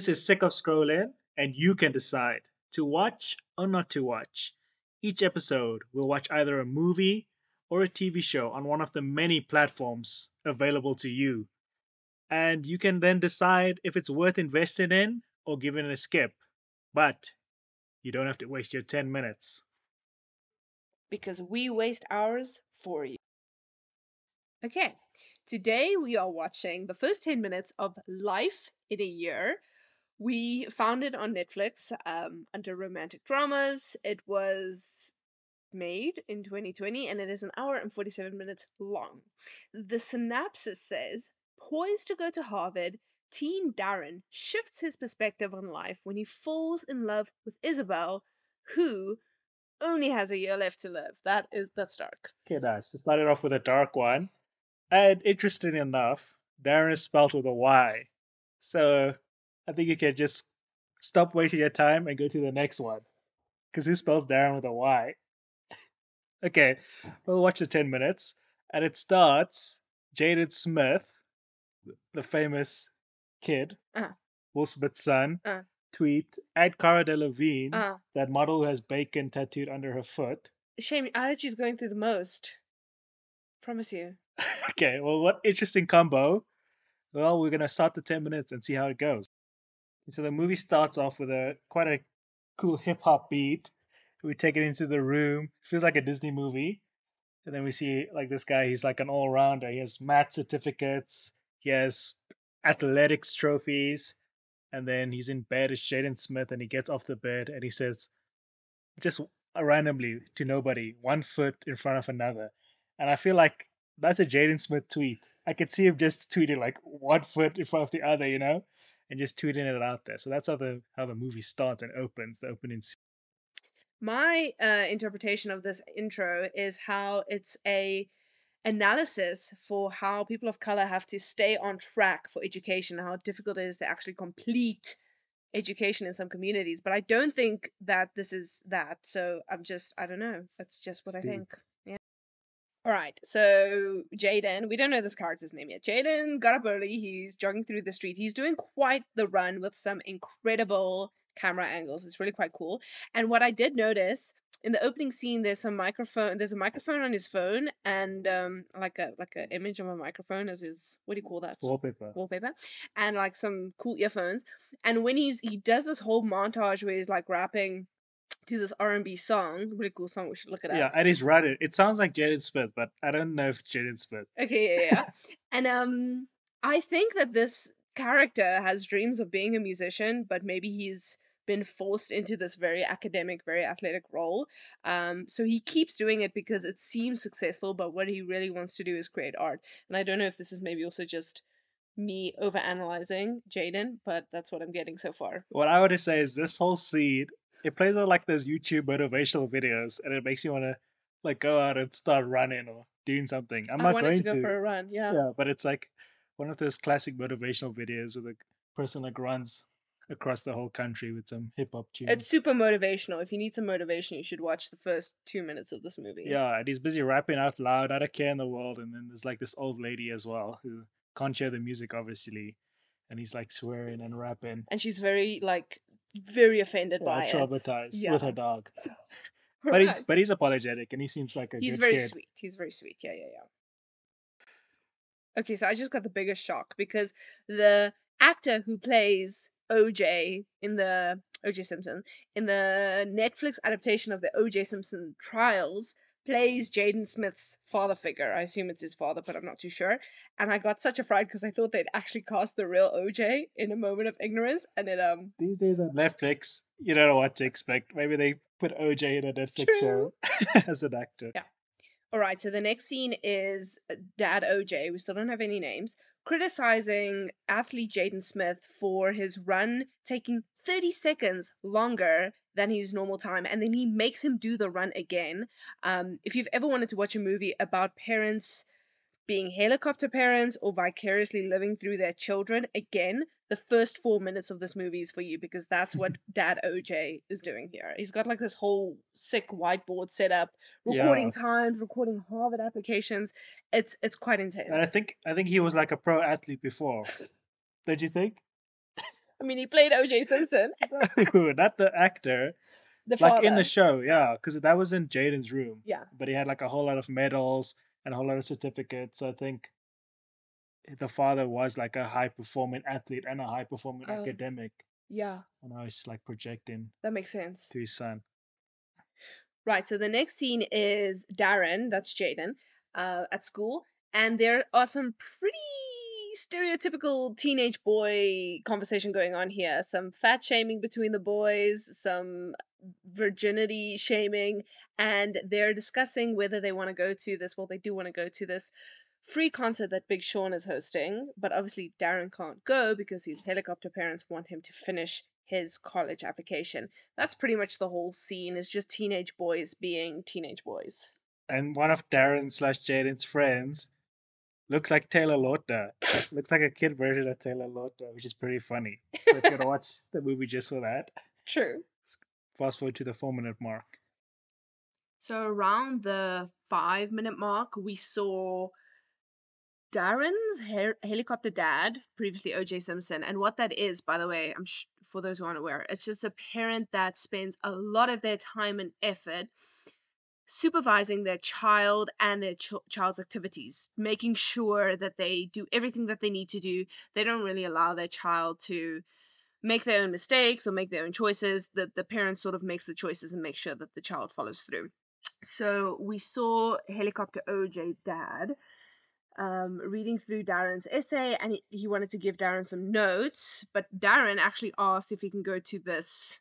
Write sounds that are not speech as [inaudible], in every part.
This is Sick of Scrolling, and you can decide to watch or not to watch. Each episode, we'll watch either a movie or a TV show on one of the many platforms available to you. And you can then decide if it's worth investing in or giving it a skip. But you don't have to waste your 10 minutes. because we waste hours for you. Okay, today we are watching the first 10 minutes of Life in a Year. We found it on Netflix um, under romantic dramas. It was made in 2020 and it is an hour and 47 minutes long. The synopsis says Poised to go to Harvard, teen Darren shifts his perspective on life when he falls in love with Isabel, who only has a year left to live. That is that's dark. Okay, nice. It started off with a dark one. And interesting enough, Darren is spelled with a Y. So I think you can just stop wasting your time and go to the next one. Because who spells Darren with a Y? [laughs] Okay, we'll watch the 10 minutes. And it starts Jaden Smith, the famous kid, Uh. Will Smith's son, Uh. tweet at Cara Delevingne, Uh, that model who has bacon tattooed under her foot. shame. I heard she's going through the most. Promise you. [laughs] Okay, well, what interesting combo. Well, we're gonna start the ten minutes and see how it goes. So the movie starts off with a quite a cool hip hop beat. We take it into the room. Feels like a Disney movie. And then we see like this guy. He's like an all rounder. He has math certificates. He has athletics trophies. And then he's in bed as Jaden Smith, and he gets off the bed and he says, just randomly to nobody, one foot in front of another. And I feel like that's a Jaden Smith tweet. I could see him just tweeting like one foot in front of the other, you know, and just tweeting it out there. So that's how the how the movie starts and opens. The opening scene. My uh, interpretation of this intro is how it's a analysis for how people of color have to stay on track for education, how difficult it is to actually complete education in some communities. But I don't think that this is that. So I'm just, I don't know. That's just what I think. All right. So Jaden, we don't know this character's name yet. Jaden got up early. He's jogging through the street. He's doing quite the run with some incredible camera angles. It's really quite cool. And what I did notice in the opening scene, there's some microphone. There's a microphone on his phone, and um, like a like an image of a microphone as his what do you call that? Wallpaper. wallpaper and like some cool earphones and when he's he does this whole montage where he's like rapping to this R&B song really cool song we should look it up Yeah, and he's right. It sounds like Jaden Smith, but I don't know if it's Jaden Smith. okay yeah yeah [laughs] and um I think that this character has dreams of being a musician but maybe he's been forced into this very academic very athletic role um so he keeps doing it because it seems successful but what he really wants to do is create art and I don't know if this is maybe also just me overanalyzing Jaden, but that's what I'm getting so far. What I would say is this whole scene, it plays out like those YouTube motivational videos, and it makes you want to like go out and start running or doing something. I'm I not going to go for a run. Yeah. Yeah, but it's like one of those classic motivational videos where the person like runs across the whole country with some hip hop tune. It's super motivational. If you need some motivation, you should watch the first two minutes of this movie. Yeah, and he's busy rapping out loud, not a care in the world. And then there's like this old lady as well who can't hear the music, obviously. And he's like swearing and rapping, And she's very like very offended yeah, by it. traumatized Yeah. with her dog. [laughs] But he's but he's apologetic and he seems like a He's very kid. sweet. He's very sweet. Yeah, yeah, yeah. Okay, so I just got the biggest shock because the actor who plays OJ in the OJ Simpson in the Netflix adaptation of the OJ Simpson trials plays Jaden Smith's father figure. I assume it's his father, but I'm not too sure. And I got such a fright because I thought they'd actually cast the real OJ in a moment of ignorance, and it um These days on Netflix, you don't know what to expect. Maybe they put OJ in a Netflix True. show [laughs] as an actor. Yeah. All right, so the next scene is uh, Dad OJ, we still don't have any names, criticizing athlete Jaden Smith for his run taking 30 seconds longer than his normal time, and then he makes him do the run again. Um, if you've ever wanted to watch a movie about parents being helicopter parents or vicariously living through their children, again, the first four minutes of this movie is for you because that's what [laughs] Dad OJ is doing here. He's got like this whole sick whiteboard set up, recording times, recording Harvard applications. It's it's quite intense. And I think I think he was like a pro athlete before. Did you think? I mean, he played O.J. Simpson, [laughs] not the actor, the like father. in the show, yeah, because that was in Jaden's room. Yeah. But he had like a whole lot of medals and a whole lot of certificates. I think the father was like a high performing athlete and a high performing Oh. academic. Yeah, And I was like projecting that makes sense. to his son. Right. So the next scene is Darren, that's Jaden, uh, at school, and there are some pretty stereotypical teenage boy conversation going on here. Some fat shaming between the boys, some virginity shaming, and they're discussing whether they want to go to this. Well, they do want to go to this free concert that Big Sean is hosting, but obviously Darren can't go because his helicopter parents want him to finish his college application. That's pretty much the whole scene is just teenage boys being teenage boys. And one of Darren slash Jaden's friends looks like Taylor Lautner. [laughs] looks like a kid version of Taylor Lautner, which is pretty funny. So if you're gonna watch [laughs] the movie just for that, True. fast forward to the four minute mark. So around the five minute mark, we saw Darren's her- helicopter dad, previously OJ Simpson. And what that is, by the way, I'm sh- for those who aren't aware, it's just a parent that spends a lot of their time and effort supervising their child and their ch- child's activities, making sure that they do everything that they need to do. They don't really allow their child to make their own mistakes or make their own choices. The the parent sort of makes the choices and makes sure that the child follows through. So we saw helicopter OJ dad um, reading through Darren's essay, and he, he wanted to give Darren some notes, but Darren actually asked if he can go to this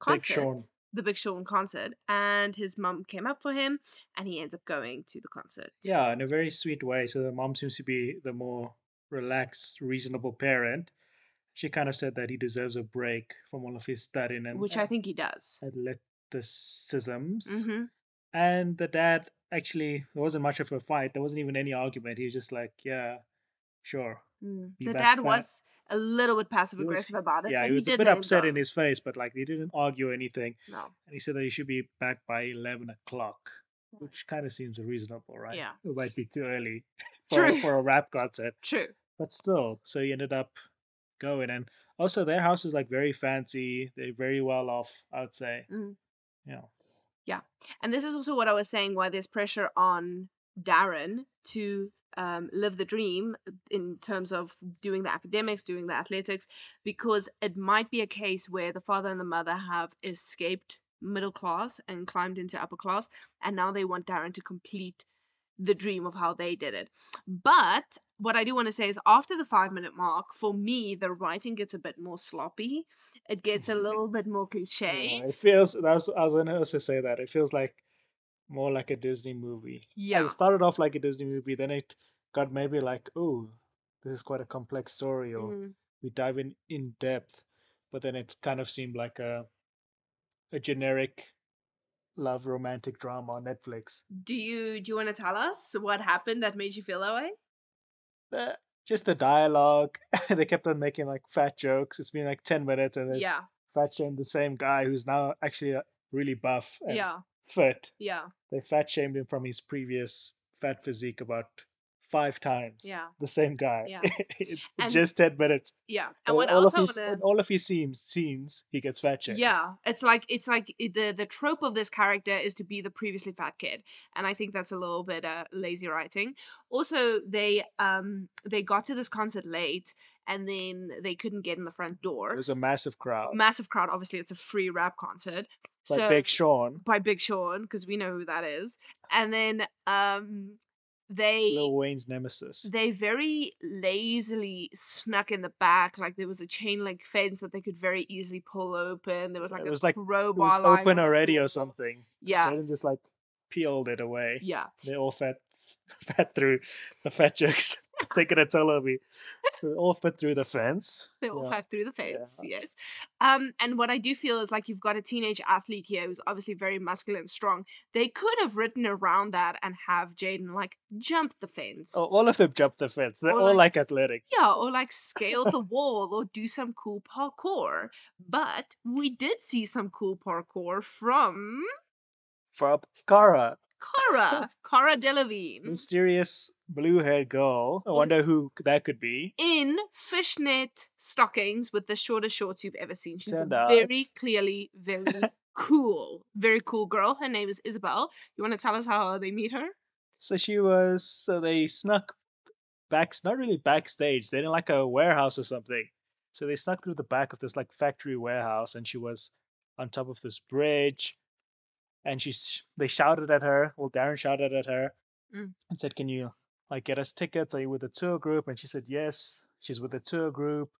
Big concert, Sean. The Big Sean concert, and his mum came up for him, and he ends up going to the concert. Yeah, in a very sweet way. So the mom seems to be the more relaxed, reasonable parent. She kind of said that he deserves a break from all of his studying and which I think he does. athleticisms. hmm And the dad actually, there wasn't much of a fight. There wasn't even any argument. He was just like, yeah, sure. Mm. The dad was a little bit passive He was- aggressive about it. Yeah, but he was did a bit upset in his face, but like he didn't argue anything. No. And he said that he should be back by 11 o'clock, which kind of seems reasonable, right? Yeah. It might be too early [laughs] [laughs] for, True. for a rap concert. True. but still so he ended up going and also their house is like very fancy they're very well off i would say Yeah. yeah And this is also what I was saying why there's pressure on Darren to um, live the dream in terms of doing the academics, doing the athletics, because it might be a case where the father and the mother have escaped middle class and climbed into upper class, and now they want Darren to complete the dream of how they did it. But what I do want to say is after the five minute mark, for me, the writing gets a bit more sloppy. It gets a [laughs] little bit more cliche. Yeah, it feels that was, i was gonna also say that it feels like more like a disney movie Yeah. it started off like a disney movie then it got maybe like oh this is quite a complex story or Mm. we dive in in depth but then it kind of seemed like a a generic love romantic drama on netflix Do you do you want to tell us what happened that made you feel that way? uh, just the dialogue. [laughs] they kept on making like fat jokes. It's been like 10 minutes and Yeah, fat shamed the same guy who's now actually uh, really buff yeah, fit. yeah, They fat shamed him from his previous fat physique about five times. Yeah. The same guy. Yeah. [laughs] And- just 10 minutes. yeah. And all, what all of his, wanna- all of his scenes, scenes, he gets fat shamed. Yeah, it's like it's like the the trope of this character is to be the previously fat kid, and I think that's a little bit uh, lazy writing. Also, they um they got to this concert late, and then they couldn't get in the front door. There's a massive crowd. Massive crowd. Obviously, it's a free rap concert. Like so Big Sean, by Big Sean, because we know who that is. And then um they Lil Wayne's nemesis. they very lazily snuck in the back like there was a chain link fence that they could very easily pull open there was like It a was like- crowbar It was open already or something. Yeah. Jaden just like peeled it away. yeah They all fed [laughs] fed through the fat jokes [laughs] taking a toll on me. So they all fed through the fence. they all Yeah. fed through the fence yes um and what i do feel is like you've got a teenage athlete here who's obviously very muscular and strong they could have written around that and have jaden like jump the fence Oh, all of them jump the fence. They're Or all like- like athletic. Yeah, or like scale the [laughs] wall or do some cool parkour. But we did see some cool parkour from From Cara. Cara, Cara Delevingne, Mysterious blue-haired girl. I wonder who that could be. in fishnet stockings with the shortest shorts you've ever seen. She's Turned very out. clearly very [laughs] cool, very cool girl. Her name is Isabel. You want to tell us how they meet her? So she was. So they snuck back. Not really backstage. They're in like a warehouse or something. So they snuck through the back of this like factory warehouse, and she was on top of this bridge. And she, sh- they shouted at her. Well, Darren shouted at her Mm. and said, "Can you like get us tickets? Are you with the tour group?" And she said, "Yes, she's with the tour group."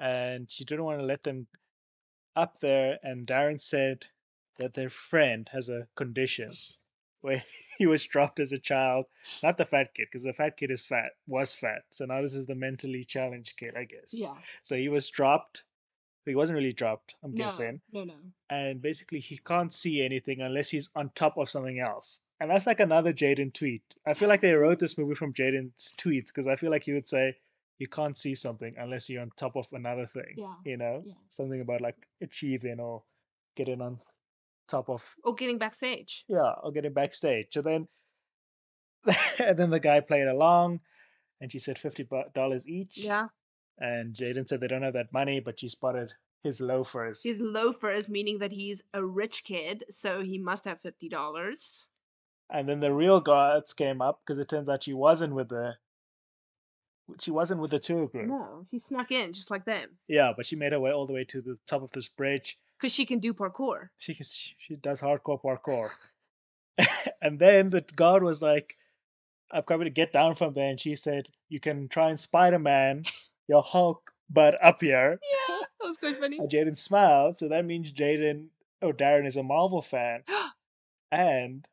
And she didn't want to let them up there. And Darren said that their friend has a condition [laughs] where he was dropped as a child. Not the fat kid, because the fat kid is fat, was fat. So now this is the mentally challenged kid, I guess. Yeah. So he was dropped. He wasn't really dropped, I'm guessing. no, no. And basically, he can't see anything unless he's on top of something else. And that's like another Jaden tweet. I feel like they wrote this movie from Jaden's tweets because I feel like he would say, you can't see something unless you're on top of another thing. Yeah, You know? yeah. Something about like achieving or getting on top of Or getting backstage. yeah, or getting backstage. So then, [laughs] and then the guy played along, and she said $50 each. Yeah. And Jaden said they don't have that money, but she spotted his loafers. His loafers, meaning that he's a rich kid, so he must have fifty dollars. And then the real guards came up because it turns out she wasn't with the. She wasn't with the tour group. No, she snuck in just like them Yeah, but she made her way all the way to the top of this bridge. because she can do parkour. She can- she does hardcore parkour. [laughs] and then the guard was like, "I'm coming to get down from there," and she said, "You can try and Spider Man [laughs] your Hulk butt up here." Yeah, that was quite funny. [laughs] Jaden smiled, so that means Jaden or Darren is a Marvel fan. [gasps] and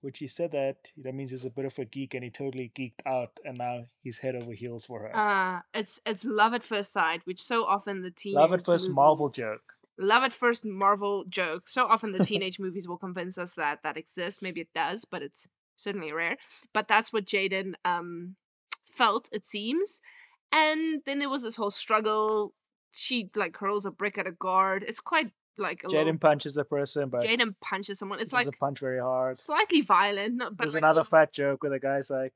when she said that, that means he's a bit of a geek and he totally geeked out and now he's head over heels for her. Uh, it's it's love at first sight, which so often the teenage Love at first Marvel joke. Love at first Marvel joke. So often the [laughs] teenage movies will convince us that that exists. Maybe it does, but it's certainly rare. But that's what Jaden um felt. It seems. And then there was this whole struggle. She like hurls a brick at a guard. It's quite like a little. Jaden punches the person, but Jaden punches someone. It's like punch very hard. slightly violent. No, but There's like, another fat joke where the guy's like,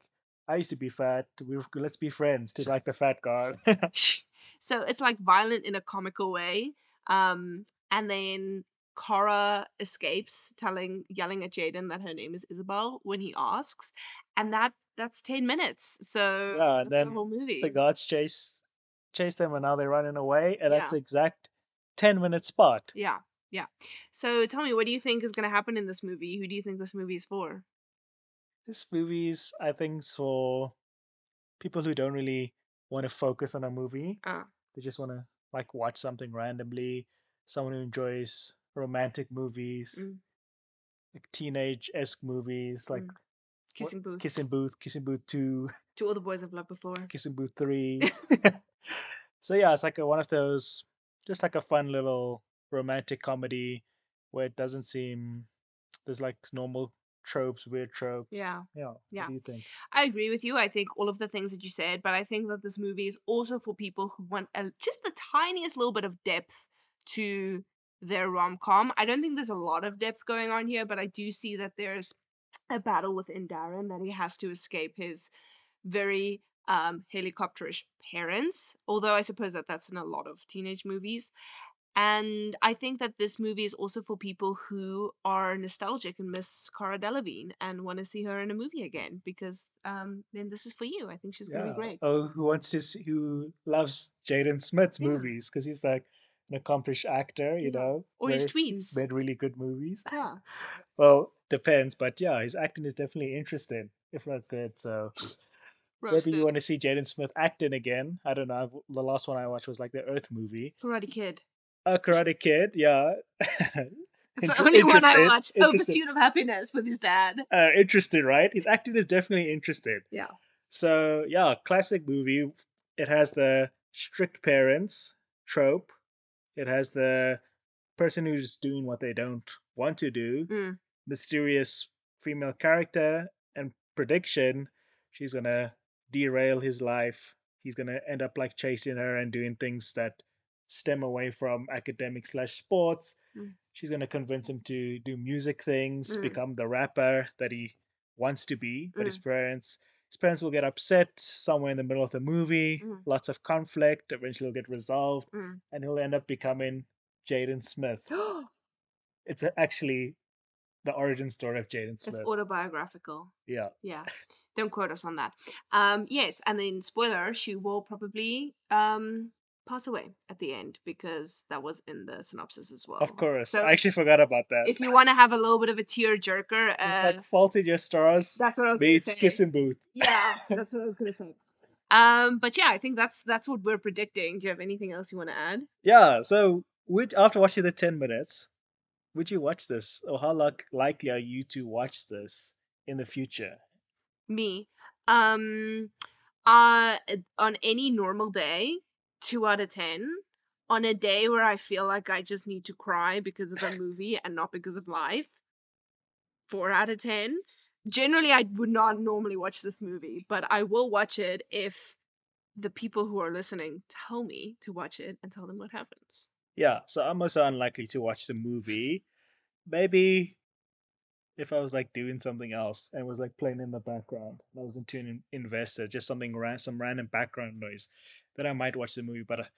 I used to be fat. We let's be friends to like the fat guard. [laughs] [laughs] so it's like violent in a comical way. Um, and then Cora escapes, telling, yelling at Jaden that her name is Isabel when he asks, and that that's ten minutes. So Yeah, that's then the whole movie. the guards chase chase them and now they're running away, and that's Yeah. the exact ten minute spot. yeah, yeah. So tell me, what do you think is going to happen in this movie? Who do you think this movie is for? This movie's I think for people who don't really want to focus on a movie. Ah. They just want to like watch something randomly. Someone who enjoys romantic movies, Mm. like teenage esque movies, like Mm. Kissing Booth. Kissing Booth, Kissing Booth Two, Two Other boys I've loved before. Kissing Booth Three. [laughs] [laughs] so yeah, it's like a, one of those, just like a fun little romantic comedy where it doesn't seem there's like normal tropes, weird tropes. Yeah. Yeah. Yeah. What do you think? I agree with you. I think all of the things that you said, but I think that this movie is also for people who want a, just the tiniest little bit of depth to their rom com. I don't think there's a lot of depth going on here, but I do see that there's a battle within Darren that he has to escape his very um, helicopterish parents. Although I suppose that that's in a lot of teenage movies. And I think that this movie is also for people who are nostalgic and miss Cara Delevingne and want to see her in a movie again because um, then this is for you. I think she's going to be great. Oh, who wants to see, who loves Jaden Smith's Yeah. movies because he's like an accomplished actor, you Yeah. know. Or his tweets. made really good movies. Yeah. Well, depends, but yeah, his acting is definitely interesting, if not good. So whether Roasted. you want to see Jaden Smith acting again, I don't know. The last one I watched was like the Earth movie. Karate Kid. A Karate Kid, yeah. [laughs] It's the only one I interested, watched. Oh. Pursuit of Happyness with his dad. uh, interested, right? His acting is definitely interesting. Yeah. So yeah, classic movie. It has the strict parents trope. It has the person who's doing what they don't want to do. Mm. Mysterious female character and prediction. She's gonna derail his life. He's gonna end up like chasing her and doing things that stem away from academic slash sports. Mm. She's gonna convince him to do music things, Mm. become the rapper that he wants to be. But his Mm. parents, his parents will get upset somewhere in the middle of the movie. Mm. Lots of conflict. Eventually, will get resolved, Mm. and he'll end up becoming Jaden Smith. [gasps] It's actually the origin story of Jaden it's autobiographical. Yeah. Yeah. Don't quote us on that. Um, yes, and then spoiler, she will probably um pass away at the end because that was in the synopsis as well. Of course. So I actually forgot about that. if you want to have a little bit of a tear jerker, uh, like Fault in Your Stars that's what I was going to say. Kissing Booth. Yeah, [laughs] that's what I was going to say. Um, but yeah, I think that's that's what we're predicting. Do you have anything else you want to add? Yeah. So, would after watching the ten minutes, would you watch this, or how like, likely are you to watch this in the future? Me, um, uh, on any normal day, two out of ten. On a day where I feel like I just need to cry because of a [laughs] movie and not because of life, four out of ten. Generally, I would not normally watch this movie, but I will watch it if the people who are listening tell me to watch it and tell them what happens. Yeah. So I'm also unlikely to watch the movie. Maybe if I was like doing something else and was like playing in the background, and I was into an in- investor, just something ran some random background noise, then I might watch the movie. But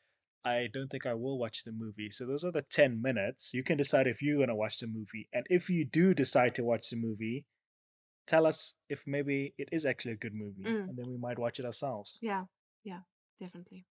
I don't think I will watch the movie. So those are the ten minutes. You can decide if you're gonna watch the movie, and if you do decide to watch the movie, tell us if maybe it is actually a good movie, Mm. and then we might watch it ourselves. Yeah, yeah, definitely.